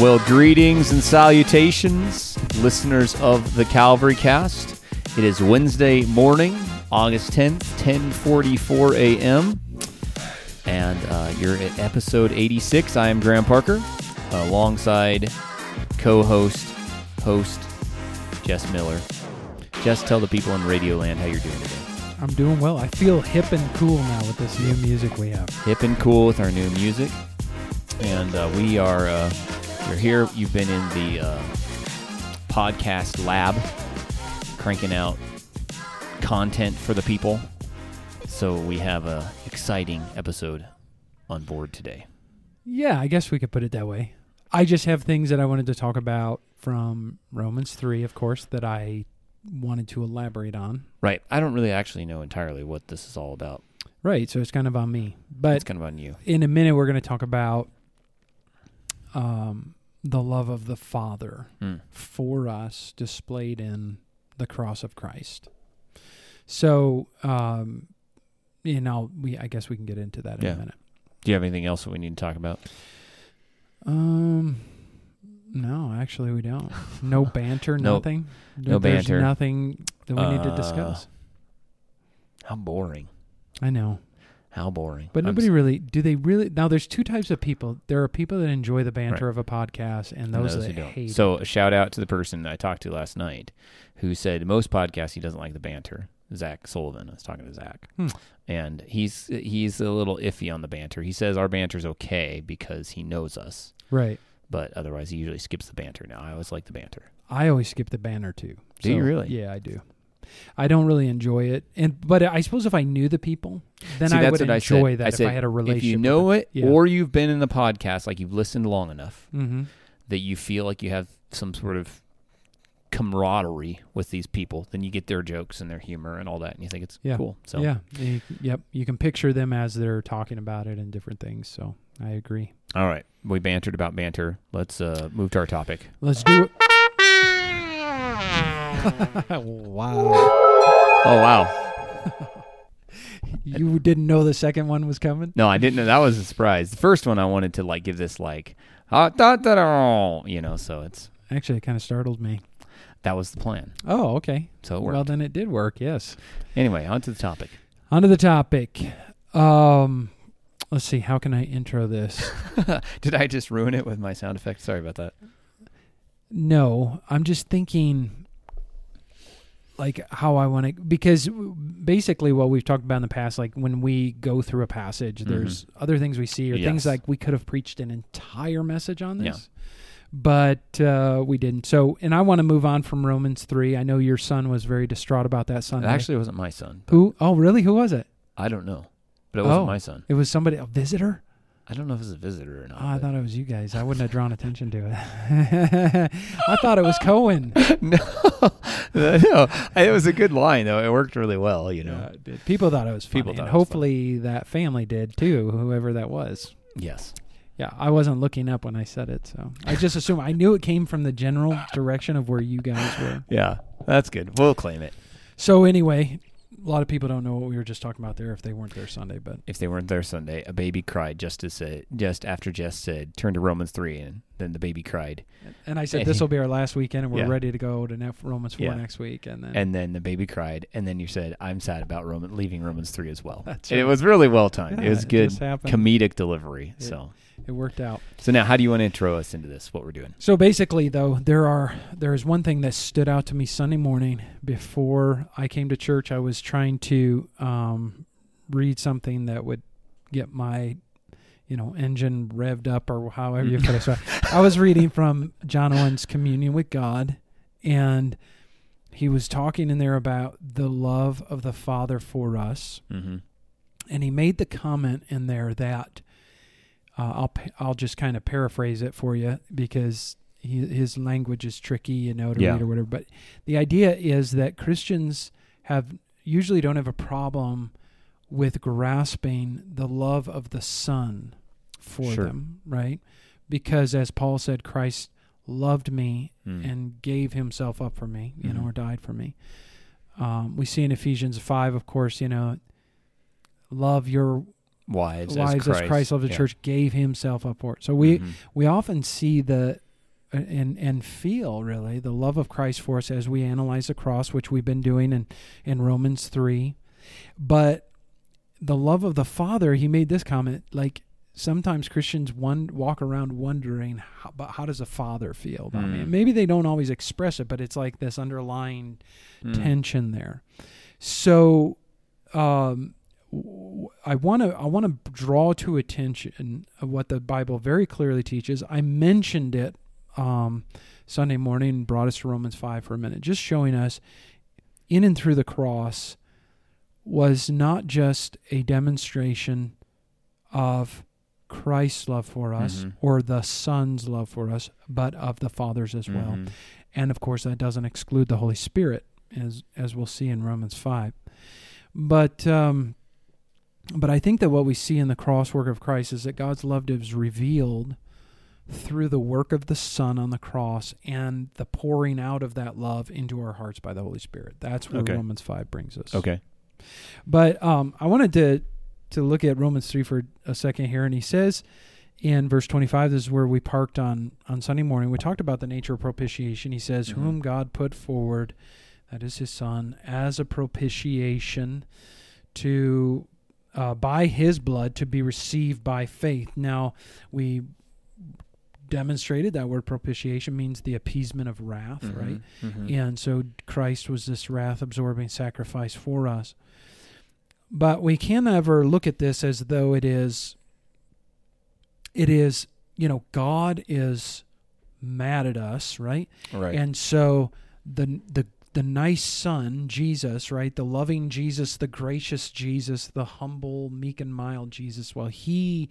Well, greetings and salutations, listeners of the Calvary Cast. It is Wednesday morning, August 10th, 10:44 a.m. And uh, you're at episode 86. I am Graham Parker, alongside co-host, host Jess Miller. Jess, tell the people in Radioland how you're doing today. I'm doing well. I feel hip and cool now with this new music we have. Hip and cool with our new music, and uh, we are. Uh, you're here. You've been in the uh, podcast lab, cranking out content for the people. So we have a exciting episode on board today. Yeah, I guess we could put it that way. I just have things that I wanted to talk about from Romans 3, of course, that I wanted to elaborate on. Right. I don't really actually know entirely what this is all about. Right, so it's kind of on me. But it's kind of on you. in a minute, we're going to talk about um, the love of the Father Mm. for us displayed in the cross of Christ. So, um, you know, we I guess we can get into that in Yeah. a minute. Do you have anything else that we need to talk about? Um, no, actually, we don't. No banter, No- nothing. no There's banter. Nothing that we need to Uh, discuss. How boring. I know, How boring. but I'm nobody s- really. Do they really? Now, there's two types of people. There are people that enjoy the banter of a podcast, and those, who that don't. hate. So a shout out to the person that I talked to last night who said most podcasts he doesn't like the banter. Zach Sullivan. I was talking to Zach, Hmm. and he's he's a little iffy on the banter. He says our banter's okay because he knows us, right. but otherwise he usually skips the banter. Now I always like the banter. I always skip the banter too. Do you really? Yeah, I do. I don't really enjoy it, and but I suppose if I knew the people, then See, I would what I enjoy said. that I if I had a relationship. If you know it, Yeah. or you've been in the podcast, like you've listened long enough hmm that you feel like you have some sort of camaraderie with these people, then you get their jokes and their humor and all that, and you think it's Yeah. cool. So Yeah. You, yep. You can picture them as they're talking about it and different things. So I agree. All right. We bantered about banter. Let's uh, move to our topic. Let's do it. wow. Oh, wow. You didn't know the second one was coming? No, I didn't know. That was a surprise. The first one, I wanted to like give this like, ah, da, da, da, you know, so it's Actually, it kind of startled me. that was the plan. Oh, okay. So it worked. Well, then it did work. Yes. anyway, on to the topic. On to the topic. Um, let's see. How can I intro this? Did I just ruin it with my sound effect? Sorry about that. No, I'm just thinking like how I want to because basically what we've talked about in the past like when we go through a passage there's other things we see or things Mm-hmm. Like we could have preached an entire message on Yeah. this. But uh, we didn't. So, and I want to move on from Romans 3. I know your son was very distraught about that It actually it wasn't my son. Who? Oh, really? Who was it? I don't know. But it wasn't Oh. my son. It was somebody, a visitor? I don't know if it's a visitor or not. Oh, I thought it was you guys. I wouldn't have drawn attention to it. I thought it was Cohen. no, no, it was a good line though. It worked really well, you know. Yeah, it did. People thought it was funny. People thought and hopefully that family did too, whoever that was. Yes. Yeah, I wasn't looking up when I said it, so I just assumed I knew it came from the general direction of where you guys were. Yeah, that's good. We'll claim it So anyway, a lot of people don't know what we were just talking about there if they weren't there Sunday, but if they weren't there Sunday. A baby cried just as said, just after Jess said, "Turn to Romans 3 and then the baby cried, and I said this will be our last weekend and we're Yeah. ready to go to Nef- Romans four Yeah. next week, and then and then the baby cried, and then you said, "I'm sad about Roman leaving Romans 3 as well." That's And It was really well timed. Yeah, it was good happened. comedic delivery. Yeah. So, it worked out. so now how do you want to intro us into this? What we're doing? So basically, though, there are there is one thing that stood out to me Sunday morning before I came to church. I was trying to um, read something that would get my you know engine revved up, or however you put it. So I was reading from John Owen's Communion with God, and he was talking in there about the love of the Father for us, Mm-hmm. and he made the comment in there that uh, I'll I'll just kind of paraphrase it for you because he, his language is tricky, you know, to Yeah. read or whatever. But the idea is that Christians have usually don't have a problem with grasping the love of the Son for Sure. them, right? Because as Paul said, Christ loved me Mm. and gave himself up for me, you know, Mhm. or died for me. Um, we see in Ephesians 5, of course, you know, love your wives, wives as Christ, as Christ loved the Yeah. church, gave himself up for it. So we, Mhm. we often see the and and feel really the love of Christ for us as we analyze the cross, which we've been doing in in Romans three, but the love of the Father. He made this comment like sometimes Christians one walk around wondering how, but how does a father feel about me? Mm. Maybe they don't always express it, but it's like this underlying Mm. tension there. So um, I want to I want to draw to attention what the Bible very clearly teaches. I mentioned it um, Sunday morning brought us to Romans five for a minute, just showing us in and through the cross was not just a demonstration of Christ's love for us Mhm. or the Son's love for us, but of the Father's as well Mhm. and of course that doesn't exclude the Holy Spirit, as as we'll see in Romans five. But um, but I think that what we see in the cross work of Christ is that God's love is revealed through the work of the Son on the cross and the pouring out of that love into our hearts by the Holy Spirit. That's where Okay. Romans five brings us. Okay. But um, I wanted to to look at Romans three for a second here, and he says in verse twenty five, this is where we parked on on Sunday morning. We talked about the nature of propitiation. He says, Mhm. "Whom God put forward, that is His Son, as a propitiation to." Uh, by his blood to be received by faith. Now, we demonstrated that word propitiation means the appeasement of wrath, Mhm. right? Mhm. And so Christ was this wrath absorbing sacrifice for us. But we can never look at this as though it is it is, you know, God is mad at us, right? Right. And so the the the nice son, Jesus, right? The loving Jesus, the gracious Jesus, the humble, meek and mild Jesus, well he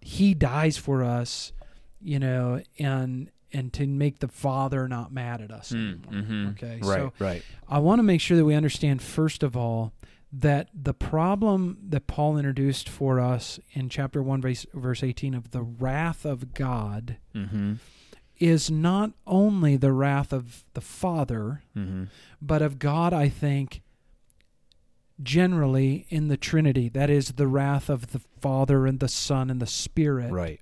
he dies for us, you know, and and to make the Father not mad at us Mm, anymore. mhm. Okay, Right. so right. I want to make sure that we understand, first of all, that the problem that Paul introduced for us in chapter 1, verse, verse 18 of the wrath of God Mm-hmm. Is not only the wrath of the Father, Mm-hmm. but of God, I think, generally in the Trinity. That is the wrath of the Father and the Son and the Spirit Right.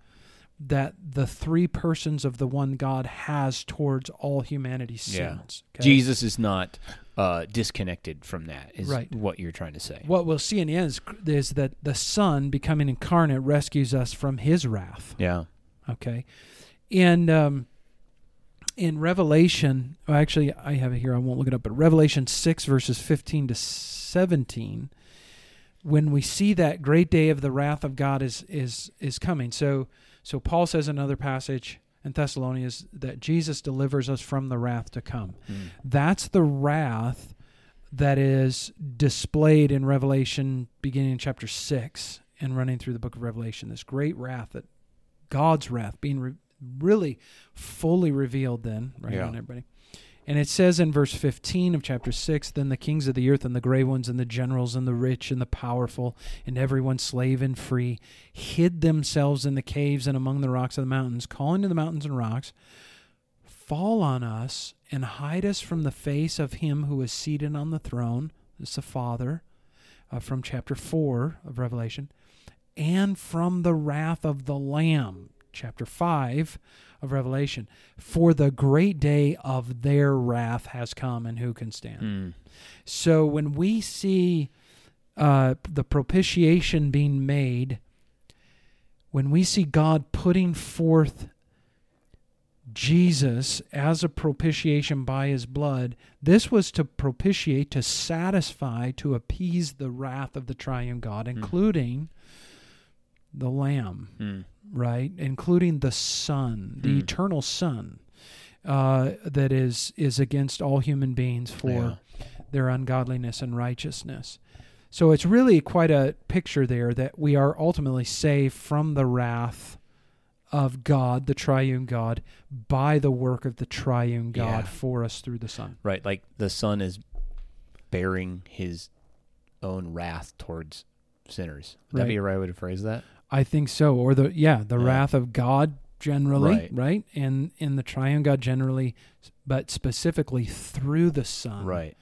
that the three persons of the one God has towards all humanity's Yeah. sins. okay? Jesus is not uh, disconnected from that. Is Right. what you're trying to say. What we'll see in the end is, is that the Son becoming incarnate rescues us from His wrath. Yeah. Okay, and um, in Revelation, well, actually, I have it here. I won't look it up, but Revelation six verses fifteen to seventeen, when we see that great day of the wrath of God is is is coming. So so Paul says another passage in Thessalonians that Jesus delivers us from the wrath to come. Mm. That's the wrath that is displayed in Revelation, beginning in chapter 6 and running through the book of Revelation. This great wrath, that God's wrath being re- really fully revealed then, right Yeah. on everybody. And it says in verse 15 of chapter 6 Then the kings of the earth and the great ones and the generals and the rich and the powerful and everyone slave and free hid themselves in the caves and among the rocks of the mountains, calling to the mountains and rocks, Fall on us and hide us from the face of him who is seated on the throne. This is the Father uh, from chapter 4 of Revelation. And from the wrath of the Lamb, chapter 5 of Revelation. For the great day of their wrath has come, and who can stand? Mm. So when we see uh, the propitiation being made, when we see God putting forth Jesus as a propitiation by his blood, this was to propitiate, to satisfy, to appease the wrath of the triune God, including the Lamb Mm. Right? Including the Son, the Hmm. eternal Son, uh, that is is against all human beings for Yeah. their ungodliness and righteousness. So it's really quite a picture there that we are ultimately saved from the wrath of God, the triune God, by the work of the triune God Yeah. for us through the Son. Right. Like the Son is bearing his own wrath towards sinners. Would that be a right way to phrase that? I think so. Or the yeah, the Yeah. wrath of God generally, Right. right? And in the triune God generally, but specifically through the Son. Right.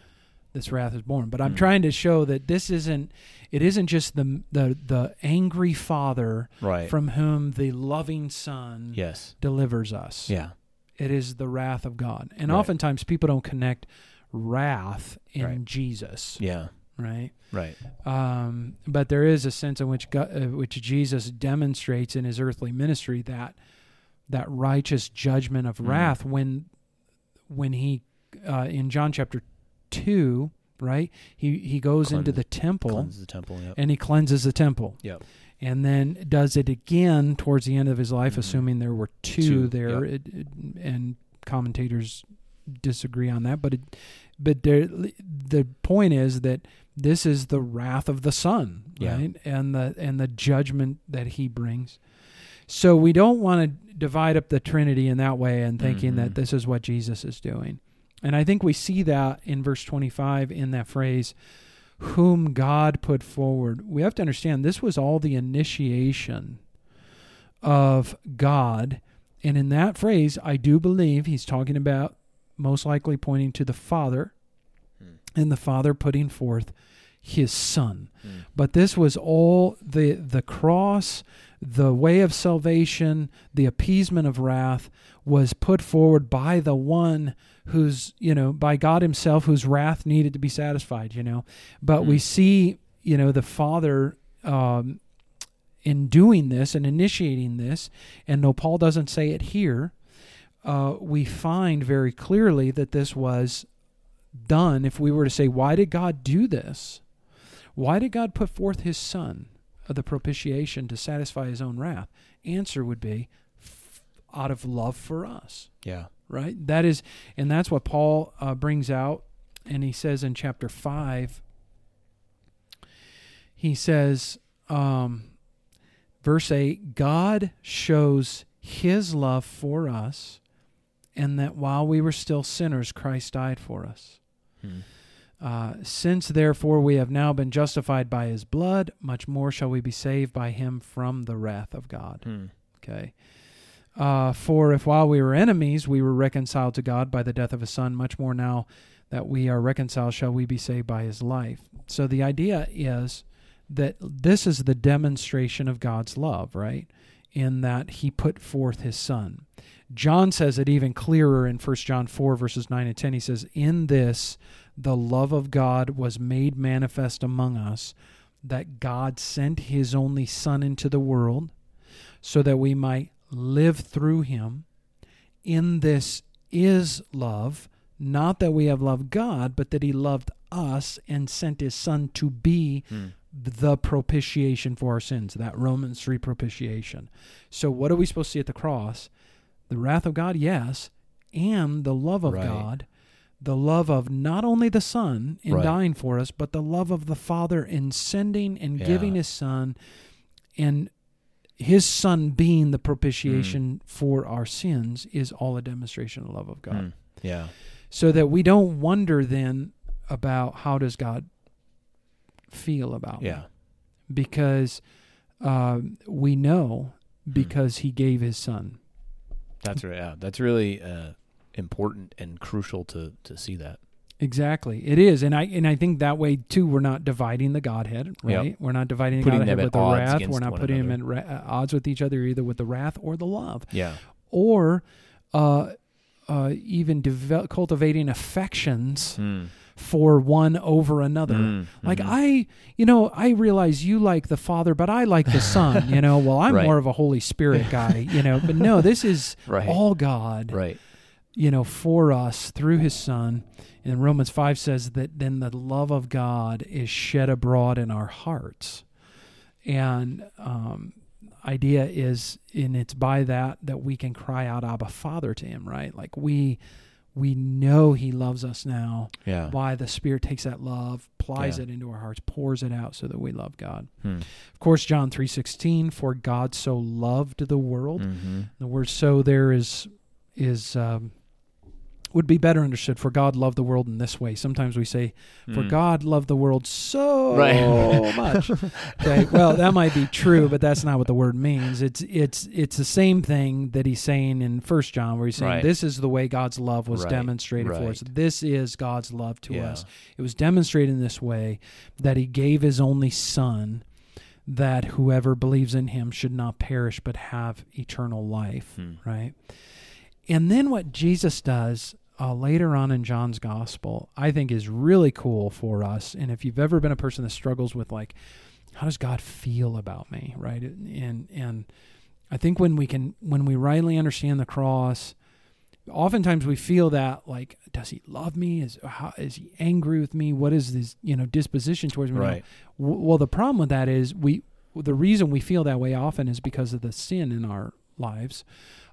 this wrath is borne. But I'm Mm. trying to show that this isn't it isn't just the the the angry father Right. from whom the loving son yes. delivers us. Yeah. It is the wrath of God. And Right. oftentimes people don't connect wrath in Right. Jesus, Yeah. Right? Right. Um, but there is a sense in which God, uh, which Jesus demonstrates in his earthly ministry that that righteous judgment of Mm. wrath when when he uh, in John chapter two, right? He he goes into the temple Cleanse the temple. Yep. and he cleanses the temple. Yep. And then does it again towards the end of his life, Mhm. assuming there were two, Two, there, it, it- and commentators disagree on that. But it, but there, the point is that this is the wrath of the Son, Yeah. right? And the and the judgment that He brings. So we don't want to divide up the Trinity in that way and thinking Mhm. that this is what Jesus is doing. And I think we see that in verse 25 in that phrase, whom God put forward. We have to understand this was all the initiation of God. And in that phrase, I do believe he's talking about most likely pointing to the Father. And the Father putting forth his Son. Mm. But this was all the the cross, the way of salvation, the appeasement of wrath was put forward by the one who's, you know, by God himself whose wrath needed to be satisfied, you know. But we Mm. see, you know, the Father um, in doing this and initiating this, and though Paul doesn't say it here, uh, we find very clearly that this was done. If we were to say, why did God do this? Why did God put forth his Son, of the propitiation, to satisfy his own wrath? Answer would be f- out of love for us, Yeah. right? That is, and that's what Paul uh, brings out, and he says in chapter 5, he says, um, verse 8 God shows his love for us, and that while we were still sinners, Christ died for us. Hmm. Uh, Since therefore we have now been justified by his blood, much more shall we be saved by him from the wrath of God. Hmm. Okay. Uh, for if while we were enemies, we were reconciled to God by the death of his son, much more now that we are reconciled, shall we be saved by his life. So the idea is that this is the demonstration of God's love, right? In that he put forth his son. John says it even clearer in 1 John 4, verses 9 and 10. He says, In this the love of God was made manifest among us, that God sent his only Son into the world, so that we might live through him. In this is love, not that we have loved God, but that he loved us and sent his Son to be Hmm. The propitiation for our sins, that Romans 3 propitiation. So, what are we supposed to see at the cross? The wrath of God, yes, and the love of Right. God, the love of not only the Son in Right. dying for us, but the love of the Father in sending and Yeah. giving His Son, and His Son being the propitiation for our sins is all a demonstration of the love of God Hmm. Yeah. so that we don't wonder then about how does God feel about me Yeah. because um, we know Hmm. because He gave His Son. That's right. Yeah. That's really uh, important and crucial to to see that. Exactly, it is, and I and I think that way too. We're not dividing the Godhead, right? We're not dividing the Putting Godhead with the wrath. We're not putting them at ra- uh, odds with each other, either with the wrath or the love, Yeah. or uh, uh, even devel- cultivating affections Hmm. For one over another. Hmm. Like Mhm. I, you know, I realize you like the Father, but I like the Son. You know, well, I'm Right. more of a Holy Spirit guy. You know, but no, this is right. all God. right. You know, for us through His Son. And Romans five says that then the love of God is shed abroad in our hearts, and um, idea is, and it's by that that we can cry out, "Abba, Father," to Him. Right? Like we. We know He loves us now, Yeah. why the Spirit takes that love, plies Yeah. it into our hearts, pours it out so that we love God. Hmm. Of course, John three sixteen, for God so loved the world. Mm-hmm. The word "so" there is is um, would be better understood. For God loved the world in this way. Sometimes we say, "For Hmm. God loved the world so Right. much." Okay, well, that might be true, but that's not what the word means. It's it's it's the same thing that he's saying in First John, where he's saying, Right. "This is the way God's love was Right, demonstrated for us. This is God's love to Yeah. us." It was demonstrated in this way that he gave his only son that whoever believes in him should not perish but have eternal life, Hmm. right? And then what Jesus does uh, later on in John's gospel, I think is really cool for us. And if you've ever been a person that struggles with like, how does God feel about me, right? And and I think when we can when we rightly understand the cross, oftentimes we feel that like, does He love me? Is how, is He angry with me? What is His you know disposition towards me? Right. Well, the problem with that is we the reason we feel that way often is because of the sin in our lives.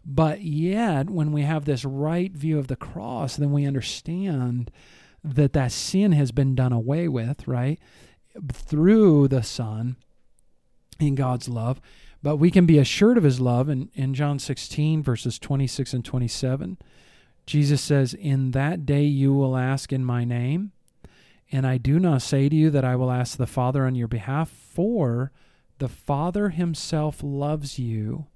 But yet, when we have this right view of the cross, then we understand that that sin has been done away with, right? Through the Son in God's love. But we can be assured of his love. In, in John 16, verses 26 and 27, Jesus says, In that day you will ask in my name. And I do not say to you that I will ask the Father on your behalf, for the Father himself loves you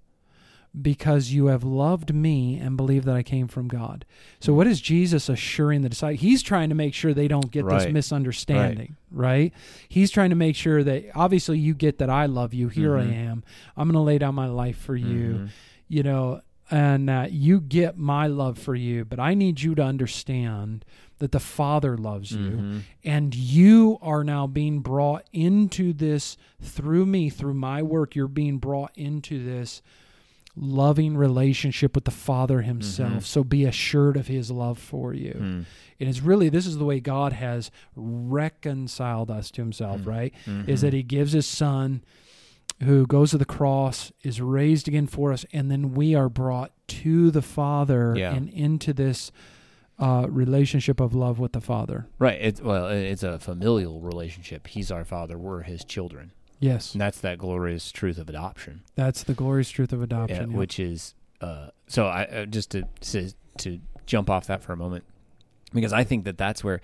because you have loved me and believe that I came from God. So what is Jesus assuring the disciples? He's trying to make sure they don't get Right. this misunderstanding, right. He's trying to make sure that obviously you get that I love you. Here Mhm. I am. I'm going to lay down my life for you. Mhm. You know, and uh, you get my love for you, but I need you to understand that the Father loves you Mhm. and you are now being brought into this through me through my work you're being brought into this loving relationship with the father himself Mhm. so be assured of his love for you Mm. and it's really this is the way god has reconciled us to himself Mm. right Mhm. is that he gives his son who goes to the cross is raised again for us and then we are brought to the father Yeah. and into this uh, relationship of love with the father Right. It's well, it's a familial relationship. He's our father. We're his children. Yes And that's that glorious truth of adoption. That's the glorious truth of adoption. yeah. which is uh, so. I uh, just to, to to jump off that for a moment because I think that that's where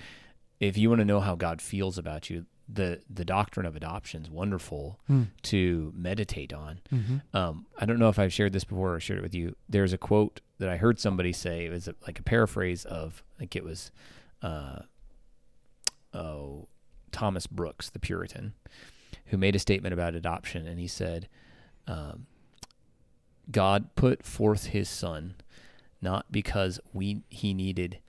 if you want to know how God feels about you, the the doctrine of adoption is wonderful Hmm. to meditate on. Mhm. Um, I don't know if I've shared this before or shared it with you. There's a quote that I heard somebody say. It was a, like a paraphrase of, I think it was, uh, oh, Thomas Brooks, the Puritan, who made a statement about adoption, and he said, um, "God put forth His Son, not because we he needed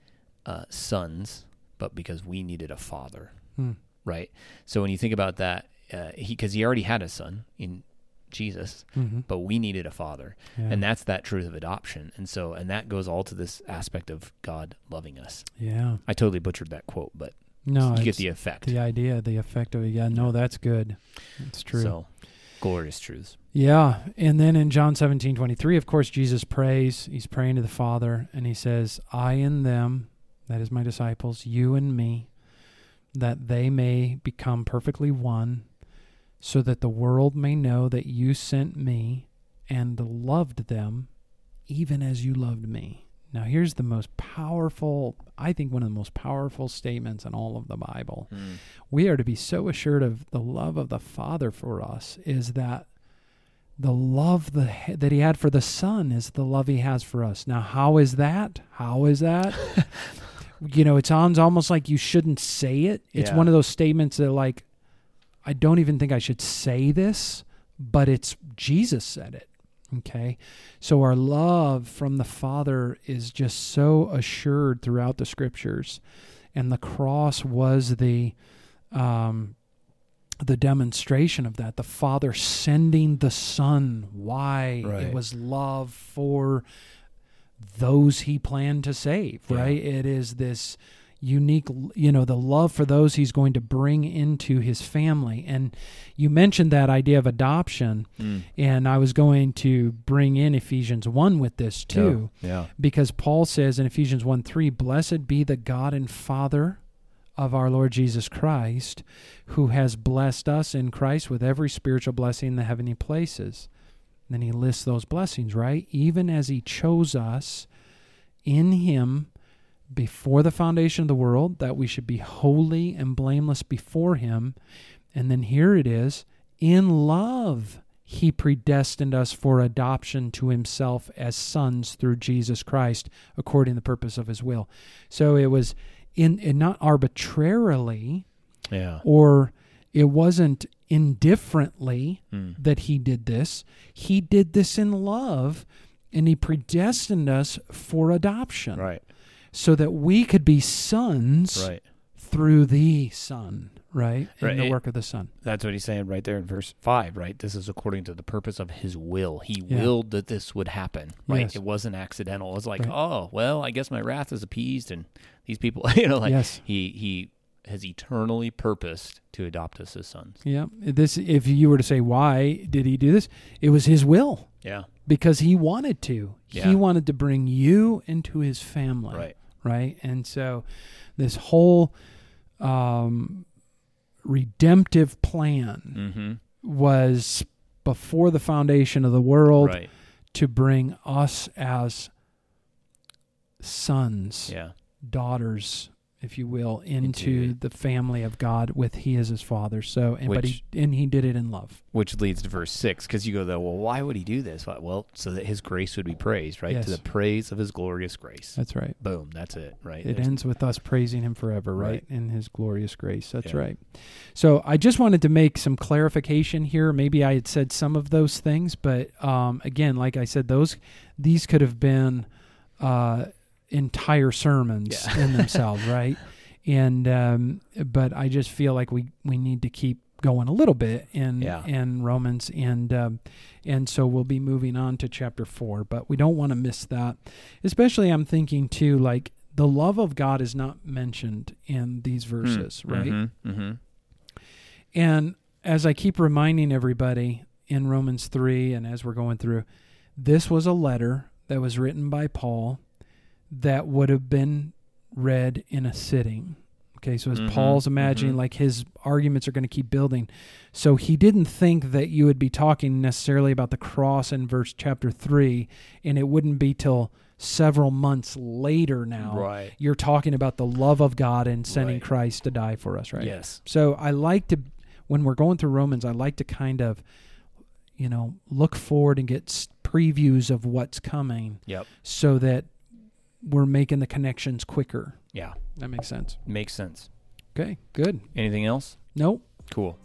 uh, sons, but because we needed a father." Hmm. Right. So when you think about that, uh, he because he already had a son in Jesus, Mhm. but we needed a father Yeah. and that's that truth of adoption and so and that goes all to this aspect of god loving us yeah. i totally butchered that quote but No, you get the effect the idea, the effect of it. Yeah, no, that's good. It's true. so glorious truths Yeah. And then in John 17, 23, of course, Jesus prays. He's praying to the Father, and he says, I and them, that is my disciples, you and me, that they may become perfectly one, so that the world may know that you sent me and loved them even as you loved me. Now, here's the most powerful, I think, one of the most powerful statements in all of the Bible hmm. we are to be so assured of the love of the Father for us is that the love the, that He had for the Son is the love He has for us. Now, how is that? How is that? you know, it sounds almost like you shouldn't say it. It's Yeah. one of those statements that, like, I don't even think I should say this, but it's Jesus said it. Okay. So our love from the Father is just so assured throughout the scriptures. And the cross was the um the demonstration of that. The Father sending the Son. Why? Right. It was love for those he planned to save, Yeah. right? It is this unique, you know, the love for those he's going to bring into his family. And you mentioned that idea of adoption, mm. and I was going to bring in Ephesians 1 with this too yeah because Paul says in Ephesians 1 3, Blessed be the God and Father of our Lord Jesus Christ, who has blessed us in Christ with every spiritual blessing in the heavenly places. then he lists those blessings, right? Even as he chose us in him before the foundation of the world, that we should be holy and blameless before him. And then here it is in love, he predestined us for adoption to himself as sons through Jesus Christ, according to the purpose of his will. So it was in, in not arbitrarily, yeah or it wasn't indifferently Mm. that he did this. He did this in love, and he predestined us for adoption Right. So that we could be sons Right. through the Son, right? Right. In the work of the Son. That's what he's saying right there in verse 5, right? This is according to the purpose of his will. He Yeah. willed that this would happen, right? Yes. It wasn't accidental. It was like, Right. oh, well, I guess my wrath is appeased and these people, you know, like yes. he he has eternally purposed to adopt us as sons. Yeah. This if you were to say why did he do this? It was his will Yeah. because he wanted to. Yeah. He wanted to bring you into his family. Right. Right? And so this whole um, redemptive plan Mhm. was before the foundation of the world Right. to bring us as sons, Yeah. daughters, if you will, into, Into- the family of God with He as His Father. So, and but he and He did it in love. Which leads to verse 6 cuz you go though, well, why would he do this? Well, so that his grace would be praised, right? Yes. To the praise of his glorious grace. That's right. Boom, that's it, right? It There's- ends with us praising him forever, right? Right. In his glorious grace. That's Yeah. right. So I just wanted to make some clarification here. Maybe I had said some of those things, but um, again, like I said, those these could have been uh, entire sermons Yeah. in themselves, right? And um, but I just feel like we we need to keep going a little bit in Yeah. in Romans and um, and so we'll be moving on to chapter 4 but we don't want to miss that especially I'm thinking too like the love of God is not mentioned in these verses right Mm-hmm. mm-hmm. and as I keep reminding everybody in Romans 3 and as we're going through this was a letter that was written by Paul that would have been read in a sitting Okay, so as Mhm, Paul's imagining, mhm. like his arguments are going to keep building. So he didn't think that you would be talking necessarily about the cross in verse chapter three, and it wouldn't be till several months later now. Right. You're talking about the love of God and sending Right. Christ to die for us, right? Yes. So I like to, when we're going through Romans, I like to kind of, you know, look forward and get previews of what's coming Yep. so that we're making the connections quicker. Yeah. That makes sense. Makes sense. Okay, good. Anything else? Nope. Cool.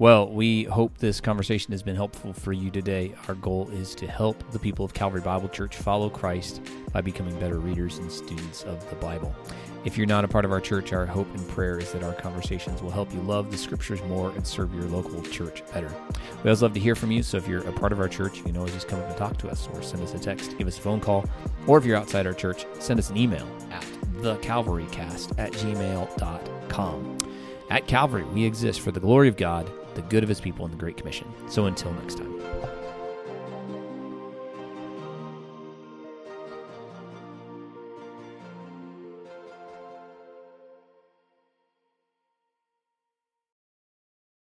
Well, we hope this conversation has been helpful for you today. Our goal is to help the people of Calvary Bible Church follow Christ by becoming better readers and students of the Bible. If you're not a part of our church, our hope and prayer is that our conversations will help you love the scriptures more and serve your local church better. We always love to hear from you, so if you're a part of our church, you can always just come up and talk to us or send us a text, give us a phone call, or if you're outside our church, send us an email at thecalvarycast at gmail.com. At Calvary, we exist for the glory of God, the good of his people, in the Great Commission. So until next time.